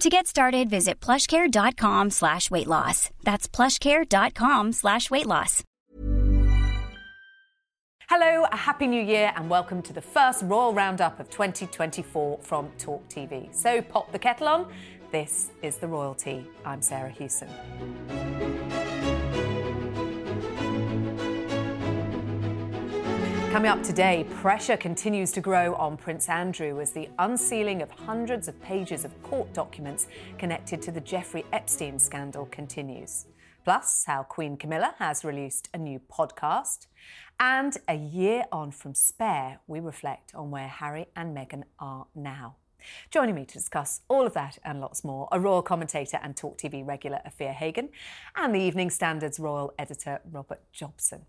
To get started, visit plushcare.com slash weight loss. That's plushcare.com slash weight loss. Hello, a happy new year, and welcome to the first Royal Roundup of 2024 from Talk TV. So pop the kettle on. This is The Royal Tea. I'm Sarah Hewson. Coming up today, pressure continues to grow on Prince Andrew as the unsealing of hundreds of pages of court documents connected to the Jeffrey Epstein scandal continues. Plus, how Queen Camilla has released a new podcast. And a year on from Spare, we reflect on where Harry and Meghan are now. Joining me to discuss all of that and lots more, a royal commentator and Talk TV regular Afua Hagan, and the Evening Standard's royal editor Robert Jobson.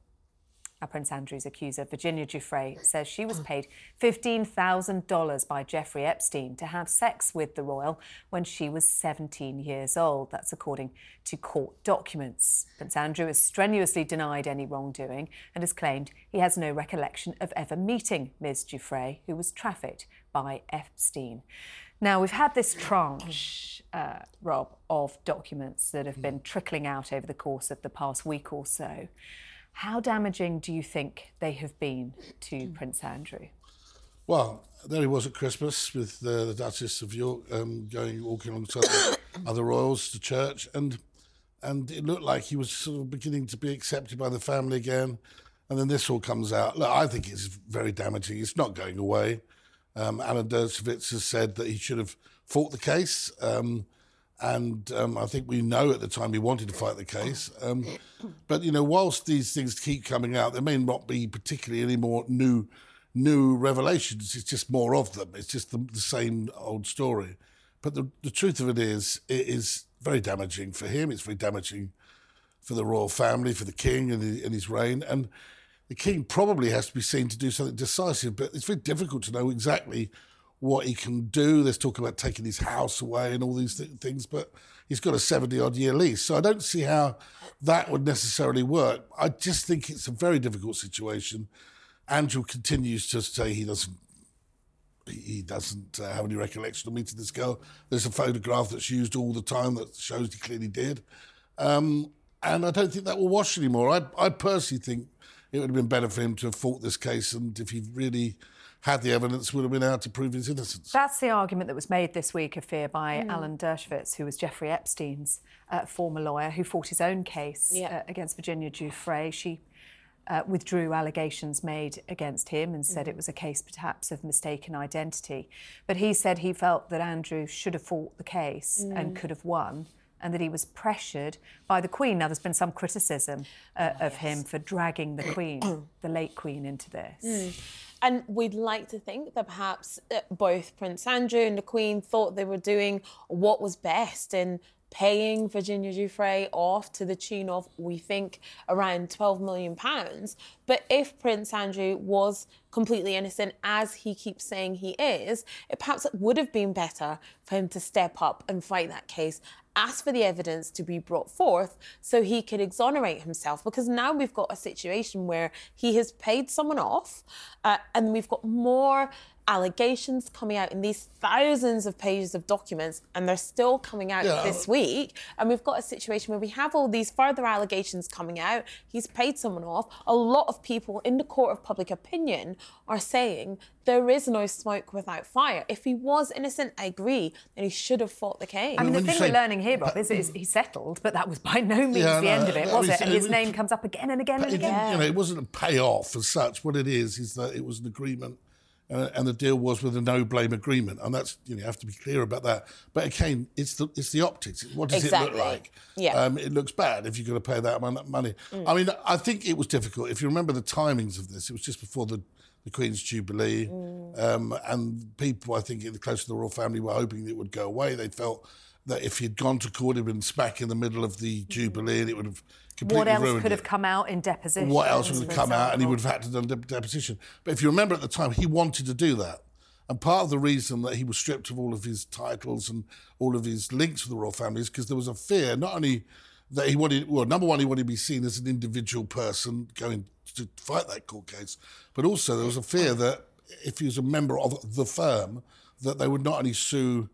Now, Prince Andrew's accuser, Virginia Giuffre, says she was paid $15,000 by Jeffrey Epstein to have sex with the royal when she was 17 years old. That's according to court documents. Prince Andrew has strenuously denied any wrongdoing and has claimed he has no recollection of ever meeting Ms. Giuffre, who was trafficked by Epstein. Now, we've had this tranche, uh, Rob, of documents that have been trickling out over the course of the past week or so. How damaging do you think they have been to Prince Andrew? Well, there he was at Christmas with uh, the Duchess of York um, going walking alongside other royals to church, and and it looked like he was sort of beginning to be accepted by the family again. And then this all comes out. Look, I think it's very damaging. It's not going away. Um, Alan Dershowitz has said that he should have fought the case. Um, and um, I think we know at the time he wanted to fight the case. Um, but you know, whilst these things keep coming out, there may not be particularly any more new new revelations. It's just more of them. It's just the, the same old story. But the, the truth of it is, it is very damaging for him. It's very damaging for the royal family, for the king and, the, and his reign. And the king probably has to be seen to do something decisive. But it's very difficult to know exactly what he can do. There's talk about taking his house away and all these th- things, but he's got a 70 odd year lease. So I don't see how that would necessarily work. I just think it's a very difficult situation. Andrew continues to say he doesn't. He doesn't uh, have any recollection of meeting this girl. There's a photograph that's used all the time that shows he clearly did. Um, and I don't think that will wash anymore. I, I personally think it would have been better for him to have fought this case and if he really had the evidence, would have been able to prove his innocence. That's the argument that was made this week, I fear, by mm. Alan Dershowitz, who was Jeffrey Epstein's uh, former lawyer, who fought his own case yeah. uh, against Virginia Giuffre. She uh, withdrew allegations made against him and said mm. it was a case perhaps of mistaken identity. But he said he felt that Andrew should have fought the case mm. and could have won and that he was pressured by the Queen. Now, there's been some criticism uh, oh, of yes. him for dragging the Queen, the late Queen, into this. Mm. And we'd like to think that perhaps uh, both Prince Andrew and the Queen thought they were doing what was best in paying Virginia Giuffre off to the tune of, we think, around £12 million. But if Prince Andrew was completely innocent, as he keeps saying he is, it perhaps it would have been better for him to step up and fight that case ask for the evidence to be brought forth so he could exonerate himself. Because now we've got a situation where he has paid someone off, uh, and we've got more allegations coming out in these thousands of pages of documents, and they're still coming out Yeah. this week. And we've got a situation where we have all these further allegations coming out. He's paid someone off. A lot of people in the court of public opinion are saying there is no smoke without fire. If he was innocent, I agree, then he should have fought the case. I mean, the when you thing say- we're learning here, Rob, is, is he settled, but that was by no means Yeah, the no, end of it, no, was it? And his was- name comes up again and again and again. you know, it wasn't a payoff as such. What it is is that it was an agreement, uh, and the deal was with a no blame agreement, and that's you know you have to be clear about that. But again, it's the it's the optics. What does it look like? Yeah. um, it looks bad if you're going to pay that amount of money. I mean, I think it was difficult. If you remember the timings of this, it was just before the. The Queen's Jubilee, um, and people, I think, in the close to the royal family, were hoping it would go away. They felt that if he'd gone to court, he'd been smack in the middle of the Jubilee, and it would have What else could it have come out in deposition? what else would have come out and he would have had to done a deposition. But if you remember at the time, he wanted to do that. And part of the reason that he was stripped of all of his titles and all of his links with the royal family is because there was a fear, not only that he wanted, well, number one, he wanted to be seen as an individual person going to fight that court case, but also there was a fear that if he was a member of the firm, that they would not only sue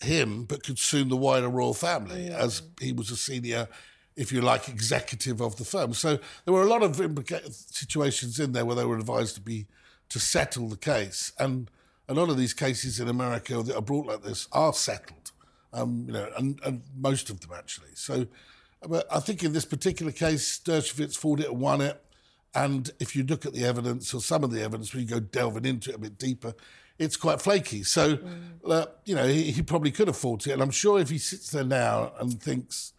him, but could sue the wider royal family as he was a senior, if you like, executive of the firm. So there were a lot of implica- situations in there where they were advised to be to settle the case, and a lot of these cases in America that are brought like this are settled, um, you know, and, and most of them actually. So, but I think in this particular case, Dershowitz fought it and won it. And if you look at the evidence or some of the evidence, when you go delving into it a bit deeper, it's quite flaky. So, uh, you know, he, he probably could have fought it. And I'm sure if he sits there now and thinks,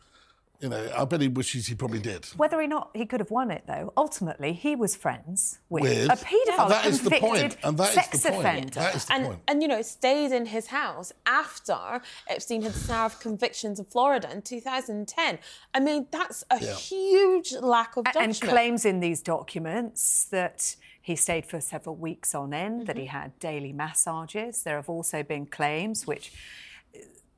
you know, I bet he wishes he probably did. Whether or not he could have won it, though, ultimately he was friends with, With- a paedophile, That is the convicted point, and that is sex the point. offender. That is the and, point. and you know stayed in his house after Epstein had served convictions in Florida in 2010. I mean that's a Yeah. huge lack of judgment. and claims in these documents that he stayed for several weeks on end, that he Mm-hmm. had daily massages. There have also been claims which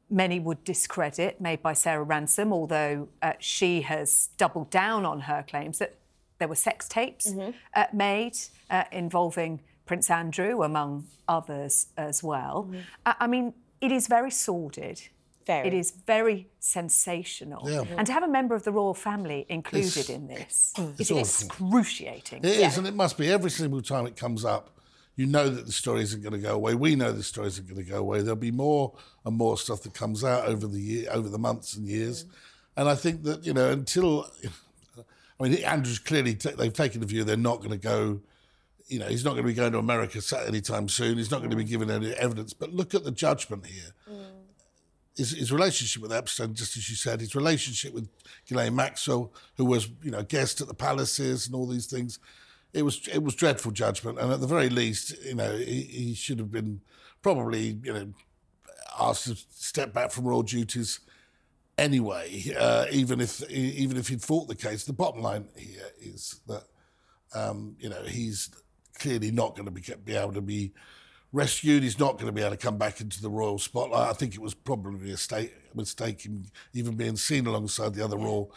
many would discredit, made by Sarah Ransome, although uh, she has doubled down on her claims that there were sex tapes Mm-hmm. uh, made uh, involving Prince Andrew, among others as well. Mm-hmm. I, I mean, it is very sordid. Very. It is very sensational. Yeah. And to have a member of the royal family included It's- in this it's is awful. excruciating. It is, and it must be every single time it comes up. You know that the story isn't going to go away. We know the story isn't going to go away. There'll be more and more stuff that comes out over the year, over the months and years. Mm. And I think that you know until, I mean, Andrew's clearly ta they've taken the view they're not going to go. You know, he's not going to be going to America anytime soon. He's not going to be given any evidence. But look at the judgment here. Mm. His, his relationship with Epstein, just as you said, his relationship with Ghislaine Maxwell, who was, you know, a guest at the palaces and all these things, it was it was dreadful judgment. And at the very least, you know, he, he should have been probably, you know, asked to step back from royal duties anyway. Uh, even if even if he'd fought the case, the bottom line here is that um, you know he's clearly not going to be be able to be rescued. He's not going to be able to come back into the royal spotlight. I think it was probably a mistake, mistake him even being seen alongside the other royal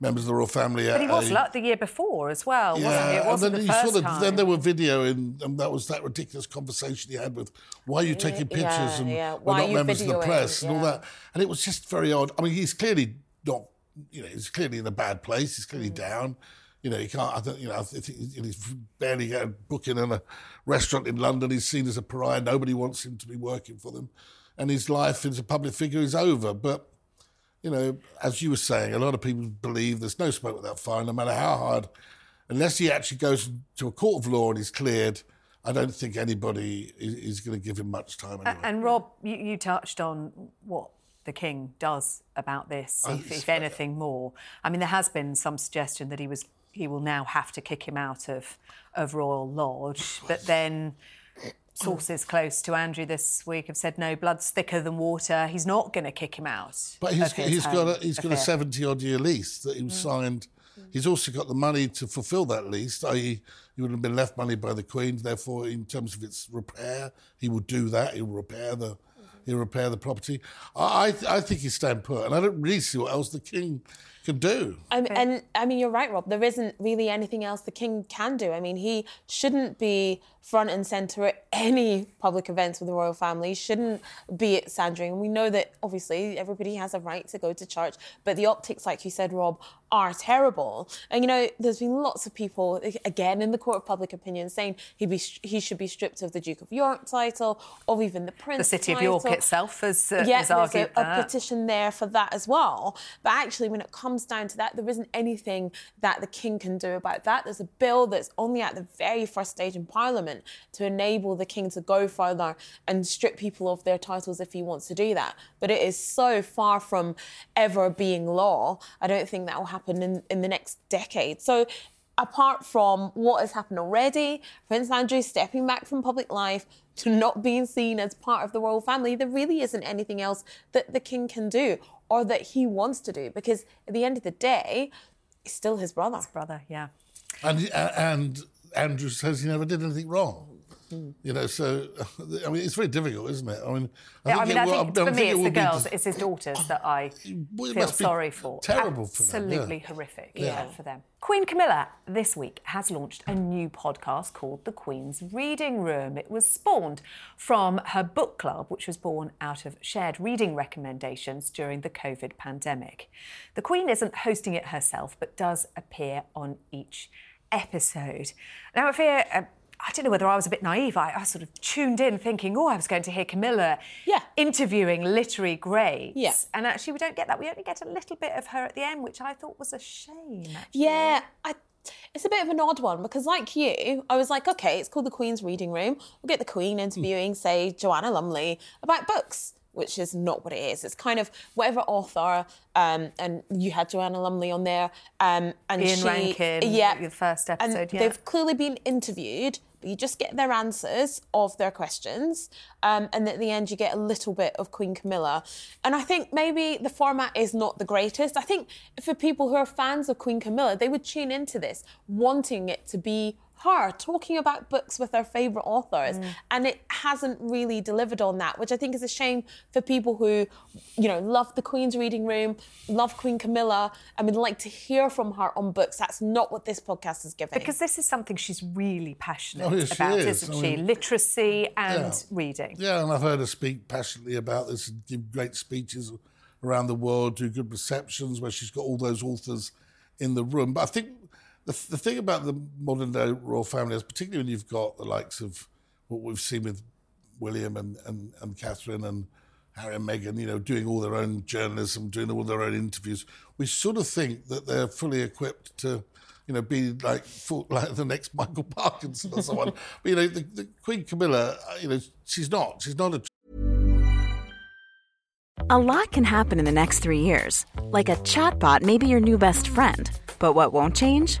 members of the royal family. But he was a- like the year before as well, wasn't he? It and wasn't then the you first saw the, time. then there were video in, and that was that ridiculous conversation he had with why are you taking Yeah, pictures and yeah. we're Why not members of the press and all that, and it was just very odd. I mean, he's clearly not, you know, he's clearly in a bad place. He's Mm. clearly down. You know, he can't. I don't. You know, he's barely get a booking in a restaurant in London. He's seen as a pariah. Nobody wants him to be working for them, and his life as a public figure is over. But you know, as you were saying, a lot of people believe there's no smoke without fire, no matter how hard, unless he actually goes to a court of law and is cleared. I don't think anybody is, is going to give him much time anyway. And Rob, you, you touched on what the king does about this, Oh, if, if anything more. I mean, there has been some suggestion that he was he will now have to kick him out of of Royal Lodge, but then. Sources close to Andrew this week have said no, blood's thicker than water. He's not going to kick him out. But he's he's got a, he's got a seventy odd year lease that he was mm. signed. He's also got the money to fulfil that lease, i.e., he would have been left money by the Queen. Therefore, in terms of its repair, he will do that. He'll repair the he'll repair the property. I I, I think he's staying put, and I don't really see what else the King could do. Um, and I mean, you're right, Rob. There isn't really anything else the king can do. I mean, he shouldn't be front and center at any public events with the royal family. Shouldn't be at Sandringham. We know that obviously everybody has a right to go to church, but the optics, like you said, Rob, are terrible. And you know, there's been lots of people again in the court of public opinion saying he be he should be stripped of the Duke of York title, or even the Prince. The City title. of York itself has, uh, yeah, has argued a, a petition there for that as well. But actually, when it comes down to that, there isn't anything that the king can do about that. There's a bill that's only at the very first stage in Parliament to enable the king to go further and strip people of their titles if he wants to do that. But it is so far from ever being law. I don't think that will happen in, in the next decade. So apart from what has happened already, Prince Andrew stepping back from public life to not being seen as part of the royal family, there really isn't anything else that the king can do or that he wants to do because at the end of the day, he's still his brother. Brother, yeah. And uh, and Andrew says he never did anything wrong. Hmm. You know, so I mean, it's very difficult, isn't it? I mean, I Yeah, think I mean, it I think I for me, it it's will the girls, it's his daughters that I Well, feel sorry for. terrible for them, yeah. Absolutely horrific Yeah. yeah, for them. Queen Camilla this week has launched a new podcast called The Queen's Reading Room. It was spawned from her book club, which was born out of shared reading recommendations during the COVID pandemic. The Queen isn't hosting it herself, but does appear on each episode. Now, I fear. Uh, I don't know whether I was a bit naive. I, I sort of tuned in thinking, oh, I was going to hear Camilla Yeah. interviewing literary greats. Yeah. And actually, we don't get that. We only get a little bit of her at the end, which I thought was a shame. Actually. Yeah, I, it's a bit of an odd one because, like you, I was like, okay, it's called the Queen's Reading Room. We'll get the Queen interviewing, say, Joanna Lumley about books. Which is not what it is. It's kind of whatever author, um, and you had Joanna Lumley on there, um, and Ian she, Rankin, yeah, the first and episode, yeah. they've clearly been interviewed, but you just get their answers of their questions, um, and at the end you get a little bit of Queen Camilla. And I think maybe the format is not the greatest. I think for people who are fans of Queen Camilla, they would tune into this wanting it to be her talking about books with her favourite authors, Mm. and it hasn't really delivered on that, which I think is a shame for people who, you know, love the Queen's reading room, love Queen Camilla, and would like to hear from her on books. That's not what this podcast is giving. Because this is something she's really passionate Oh, yes, she about, is. isn't I she? mean- Literacy and Yeah. reading. Yeah, and I've heard her speak passionately about this and give great speeches around the world, do good receptions where she's got all those authors in the room. But I think the, the thing about the modern day royal family is, particularly when you've got the likes of what we've seen with William and, and, and Catherine and Harry and Meghan, you know, doing all their own journalism, doing all their own interviews, we sort of think that they're fully equipped to, you know, be like like the next Michael Parkinson or someone. but you know, the, the Queen Camilla, uh, you know, she's not. She's not a A lot can happen in the next three years. Like a chatbot may be your new best friend. But what won't change?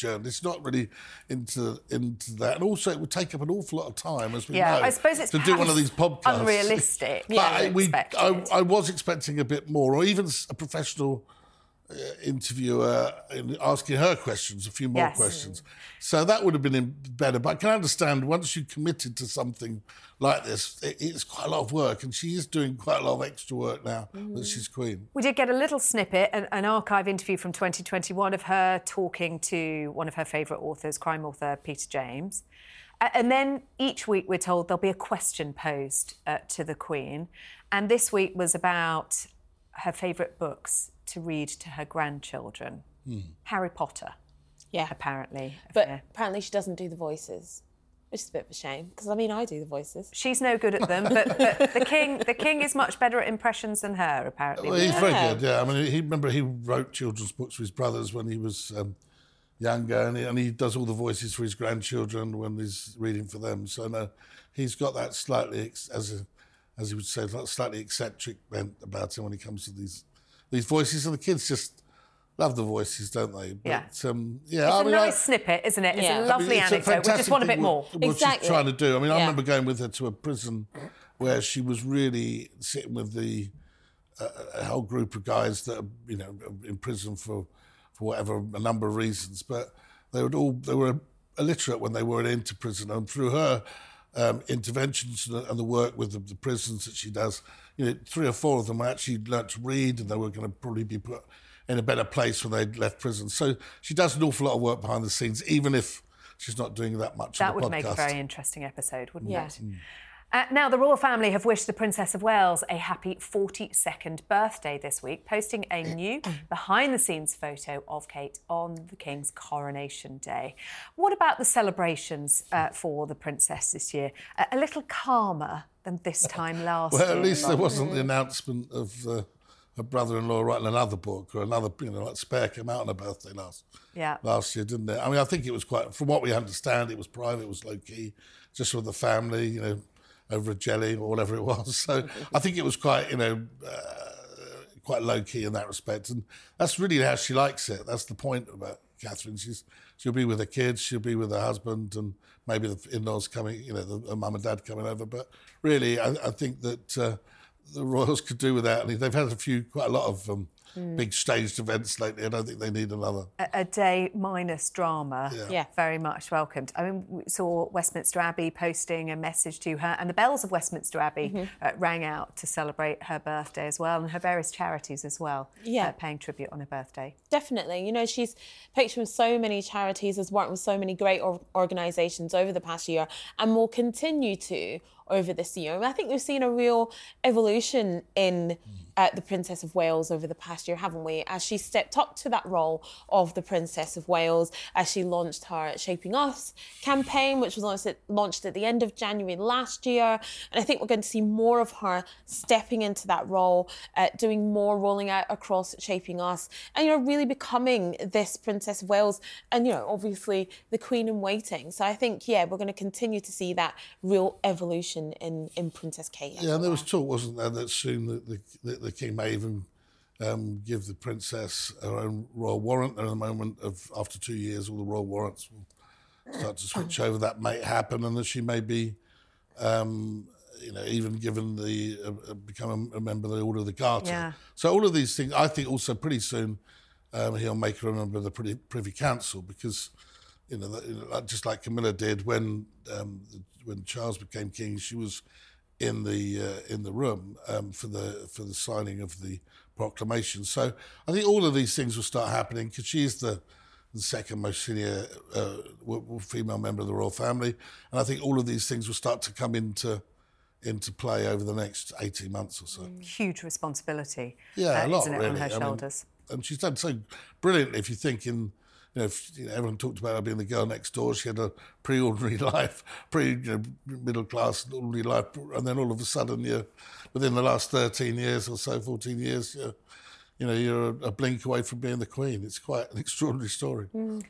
Journalist, not really into into that. And also, it would take up an awful lot of time, as we Yeah, know, I suppose it's to do one of these podcasts. unrealistic But I, we, I. I was expecting a bit more, or even a professional interviewer in asking her questions, a few more Yes. questions. So that would have been better. But I can understand once you committed to something like this, it's quite a lot of work, and she is doing quite a lot of extra work now Mm. that she's queen. We did get a little snippet, an, an archive interview from 2021 of her talking to one of her favourite authors, crime author Peter James. And then each week we're told there'll be a question posed uh, to the Queen. And this week was about her favourite books to read to her grandchildren Harry Potter. Yeah. apparently. But Yeah. apparently she doesn't do the voices, which is a bit of a shame because I mean I do the voices. she's no good at them. But, but the king, the king is much better at impressions than her. Apparently, Well, he's very Yeah. good. Yeah, I mean, he remember he wrote children's books for his brothers when he was um, younger, and he, and he does all the voices for his grandchildren when he's reading for them. So no, he's got that slightly, ex- as a, as he would say, slightly eccentric bent about him when he comes to these these voices, and the kids just love the voices, don't they? Yeah. Um, yeah. it's I a mean, I- nice snippet, isn't it? It's Yeah. I a mean, lovely it's a anecdote. We just want a bit more. What, what Exactly. she's trying to do. I mean, I remember going with her to a prison where she was really sitting with the uh, a whole group of guys that are, you know, in prison for for whatever a number of reasons, but they would all they were illiterate when they were into prison, and through her um, interventions and the, work with the, the prisons that she does, you know, three or four of them actually learnt to read, and they were going to probably be put in a better place when they'd left prison. So she does an awful lot of work behind the scenes, even if she's not doing that much. That on the would make a very interesting episode, wouldn't Yeah. it? Uh, now, the royal family have wished the Princess of Wales a happy 42nd birthday this week, posting a new behind the scenes photo of Kate on the King's coronation day. What about the celebrations uh, for the Princess this year? A, a little calmer than this time last Well, year. Well, at least there wasn't the announcement of uh, her brother-in-law writing another book or another, you know, like Spare came out on her birthday last Yeah. last year, didn't it? I mean, I think it was quite, from what we understand, it was private, it was low key, just with the family, you know, over a jelly or whatever it was. So I think it was quite, you know, uh, quite low key in that respect, and that's really how she likes it. That's the point about Catherine. She's she'll be with her kids, she'll be with her husband, and maybe the in-laws coming, you know, the, the mum and dad coming over. But really, I, I think that uh, the royals could do without. And they've had a few, quite a lot of um, big staged events lately. I don't think they need another. a, a day minus drama. Yeah. Very much welcomed. I mean, we saw Westminster Abbey posting a message to her, and the bells of Westminster Abbey Mm-hmm. uh, rang out to celebrate her birthday as well, and her various charities as well, Yeah. uh, paying tribute on her birthday. Definitely. You know, she's patroned so many charities, has worked with so many great or- organisations over the past year, and will continue to over this year. And I think we've seen a real evolution in uh, the Princess of Wales over the past year, haven't we? As she stepped up to that role of the Princess of Wales, as she launched her Shaping Us campaign, which was launched at, launched at the end of January last year. And I think we're going to see more of her stepping into that role, uh, doing more rolling out across Shaping Us, and you know, really becoming this Princess of Wales, and you know, obviously the Queen in waiting. So I think, yeah, we're going to continue to see that real evolution in in Princess Kate. Yeah, and there was talk, wasn't there, that soon the, the, the, the king may even um, give the princess her own royal warrant. At the moment of after two years, all the royal warrants will start to switch over. That may happen, and that she may be, um, you know, even given the uh, become a, a member of the Order of the Garter. Yeah. So all of these things, I think, also pretty soon um, he'll make her a member of the Privy Council because. You know, that- you know, just like Camilla did when um, when Charles became king, she was in the uh, in the room um, for the for the signing of the proclamation. So I think all of these things will start happening because she's the, the second most senior uh, female member of the royal family, and I think all of these things will start to come into into play over the next eighteen months or so. Huge responsibility, Yeah, uh, a lot isn't it, really. on her I mean, shoulders? and she's done so brilliantly. If you think in, you know, if, you know, everyone talked about her being the girl next door. She had a pre-ordinary life, pre you know, middle class ordinary life, and then all of a sudden, you within the last thirteen years or so, fourteen years, you're, you know, you're a, a blink away from being the queen. It's quite an extraordinary story. Mm.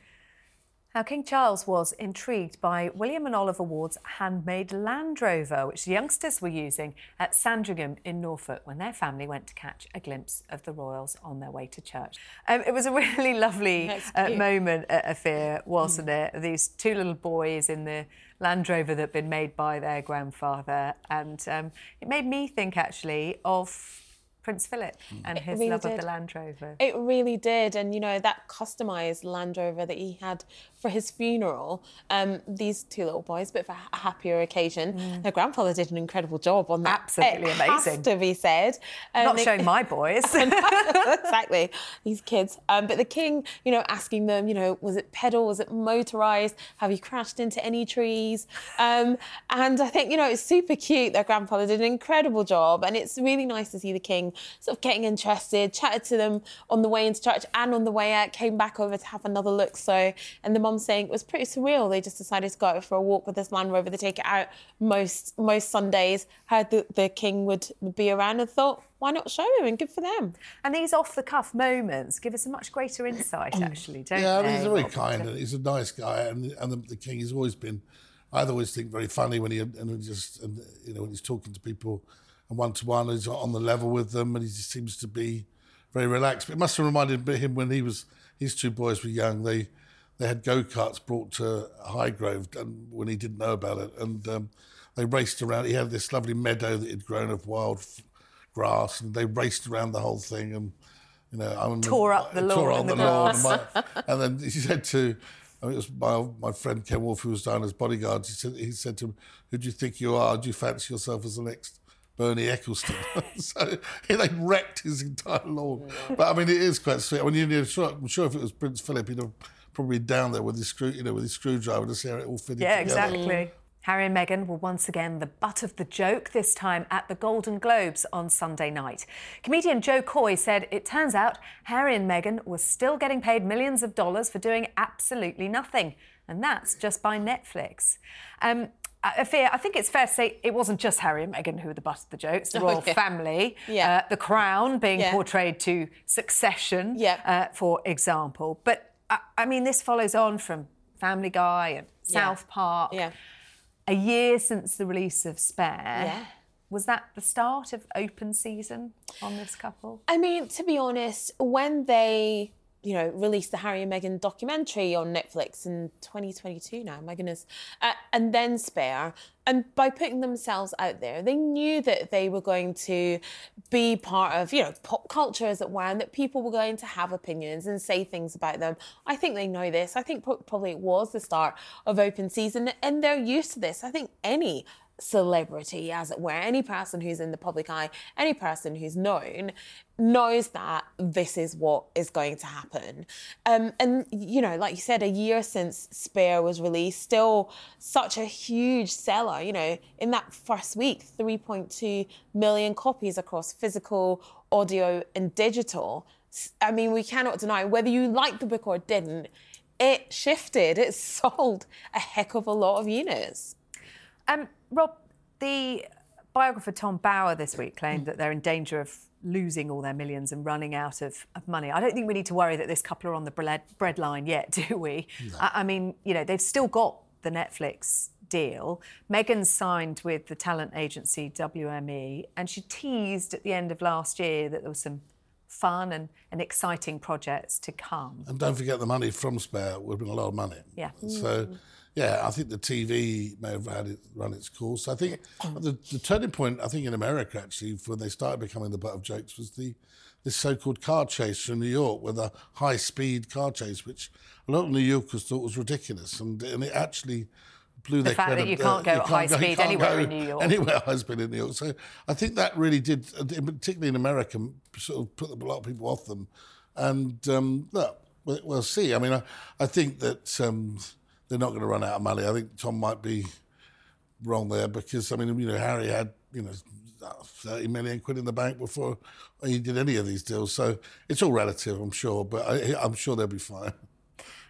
Now, King Charles was intrigued by William and Oliver Ward's handmade Land Rover, which the youngsters were using at Sandringham in Norfolk when their family went to catch a glimpse of the royals on their way to church. Um, it was a really lovely uh, moment at Affair, wasn't it? These two little boys in the Land Rover that had been made by their grandfather. And um, it made me think, actually, of Prince Philip and his really love of the Land Rover. It really did, and you know that customized Land Rover that he had for his funeral. Um, these two little boys, but for a happier occasion. Their grandfather did an incredible job on that. Absolutely it amazing. Has to be said. Um, Not showing my boys. exactly these kids um, but the king you know asking them you know was it pedal was it motorized have you crashed into any trees um, and i think you know it's super cute their grandfather did an incredible job and it's really nice to see the king morning, sort of getting interested, chatted to them on the way into church and on the way out, came back over to have another look. So, and the mum saying it was pretty surreal. They just decided to go out for a walk with this Land Rover. They take it out most most Sundays. Heard that the king would, would be around and thought, why not show him and good for them? And these off the cuff moments give us a much greater insight, um, actually, don't Yeah, I they? mean, he's very Rob? kind and he's a nice guy, and and the, the king has always been. I always think very funny when he and he just and you know when he's talking to people and one to one, he's on the level with them, and he just seems to be very relaxed. But it must have reminded him when he was his two boys were young. They they had go karts brought to Highgrove and when he didn't know about it, and um, they raced around. He had this lovely meadow that had grown of wild f- grass, and they raced around the whole thing and. You know, I remember- Tore up the tore lawn up and the the lawn, and, my, and then he said to, I mean, it was my my friend Ken Wharfe who was down as bodyguard. He said he said to him, "Who do you think you are? Do you fancy yourself as the next Bernie Ecclestone?" so he like wrecked his entire lawn. But I mean, it is quite sweet. I mean, you know, sure, I'm sure if it was Prince Philip, he'd have probably been down there with his screw, you know, with his screwdriver to see how it all fitted Yeah, together. exactly. Harry and Meghan were once again the butt of the joke, this time at the Golden Globes on Sunday night. Comedian Jo Koy said it turns out Harry and Meghan were still getting paid millions of dollars for doing absolutely nothing. And that's just by Netflix. Um, I fear, I think it's fair to say it wasn't just Harry and Meghan who were the butt of the jokes. The royal yeah. family, Yeah. uh, the crown being Yeah. portrayed to succession, Yeah. uh, for example. But I, I mean, this follows on from Family Guy and South Park. Yeah. A year since the release of Spare. Yeah. Was that the start of open season on this couple? I mean, to be honest, when they, you know, released the Harry and Meghan documentary on Netflix in 2022 now, my goodness, uh, and then Spare, and by putting themselves out there, they knew that they were going to be part of, you know, pop culture as it were, and that people were going to have opinions and say things about them. I think they know this. I think probably it was the start of open season, and they're used to this. I think any celebrity, as it were, any person who's in the public eye, any person who's known, knows that this is what is going to happen. Um, and, you know, like you said, a year since Spare was released, still such a huge seller. You know, in that first week, 3.2 million copies across physical, audio, and digital. I mean, we cannot deny whether you liked the book or didn't. It shifted. It sold a heck of a lot of units. Um, Rob, the biographer Tom Bower this week claimed that they're in danger of losing all their millions and running out of, of money. I don't think we need to worry that this couple are on the bread, bread line yet, do we? I, I mean, you know, they've still got the Netflix deal. Meghan's signed with the talent agency WME, and she teased at the end of last year that there was some fun and, and exciting projects to come. And don't forget the money from Spare would have been a lot of money. Yeah. So, mm. Yeah, I think the TV may have had it run its course. I think the, the turning point, I think in America actually, when they started becoming the butt of jokes, was the this so-called car chase from New York, with a high-speed car chase, which a lot of New Yorkers thought was ridiculous, and, and it actually blew their fact that you can't go you at high go, speed anywhere in New York. Anywhere high speed in New York. So I think that really did, uh, particularly in America, sort of put a lot of people off them. And um, look, we'll, we'll see. I mean, I, I think that um, they're not going to run out of money. I think Tom might be wrong there because I mean, you know, Harry had you know thirty million quid in the bank before he did any of these deals. So it's all relative, I'm sure, but I, I'm sure they'll be fine.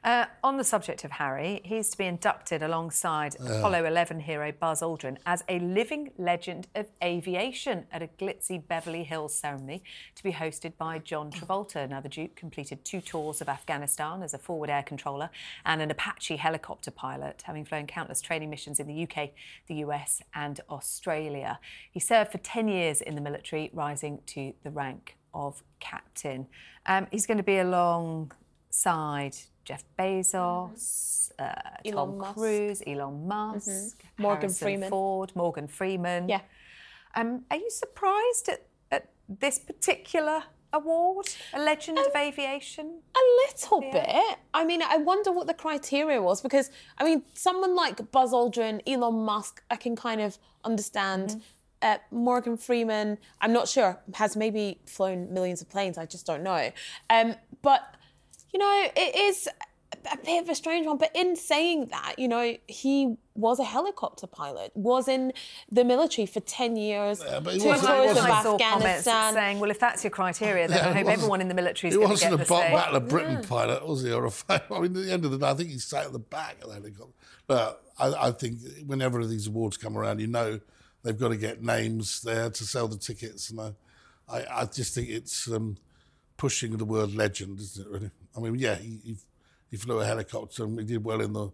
Uh, on the subject of Harry, he's to be inducted alongside Apollo 11 hero Buzz Aldrin as a living legend of aviation at a glitzy Beverly Hills ceremony to be hosted by John Travolta. Now, the Duke completed two tours of Afghanistan as a forward air controller and an Apache helicopter pilot, having flown countless training missions in the UK, the US, and Australia. He served for 10 years in the military, rising to the rank of captain. Um, he's going to be alongside Jeff Bezos, uh, Elon Tom Musk. Cruise, Elon Musk, Mm-hmm. Morgan Harrison Freeman. Ford, Morgan Freeman. Yeah. Um, are you surprised at, at this particular award, a legend Um, of aviation? A little bit. I mean, I wonder what the criteria was because, I mean, someone like Buzz Aldrin, Elon Musk, I can kind of understand. Uh, Morgan Freeman, I'm not sure, has maybe flown millions of planes. I just don't know. Um, but, you know, it is a bit of a strange one. But in saying that, you know, he was a helicopter pilot, was in the military for 10 years, Yeah, but he two wasn't- tours of I saw comments Afghanistan. saying, well, if that's your criteria, then Yeah, I hope everyone in the military is He going to wasn't get a the Bat- same. Battle of Britain pilot, was he? Or a I mean, at the end of the day, I think he sat at the back of the helicopter. But I, I think whenever these awards come around, you know they've got to get names there to sell the tickets. And I, I, I just think it's um, pushing the word legend, isn't it, really? I mean, yeah, he, he, he flew a helicopter and he did well in the,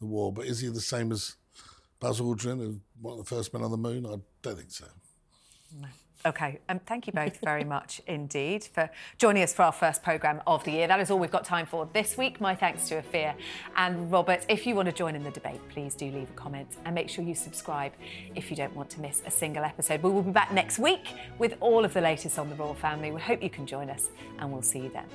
the war, but is he the same as Buzz Aldrin, one of the first men on the moon? I don't think so. Okay, um, thank you both very much indeed for joining us for our first programme of the year. That is all we've got time for this week. My thanks to Afua and Robert. If you want to join in the debate, please do leave a comment and make sure you subscribe if you don't want to miss a single episode. We will be back next week with all of the latest on the royal family. We hope you can join us and we'll see you then.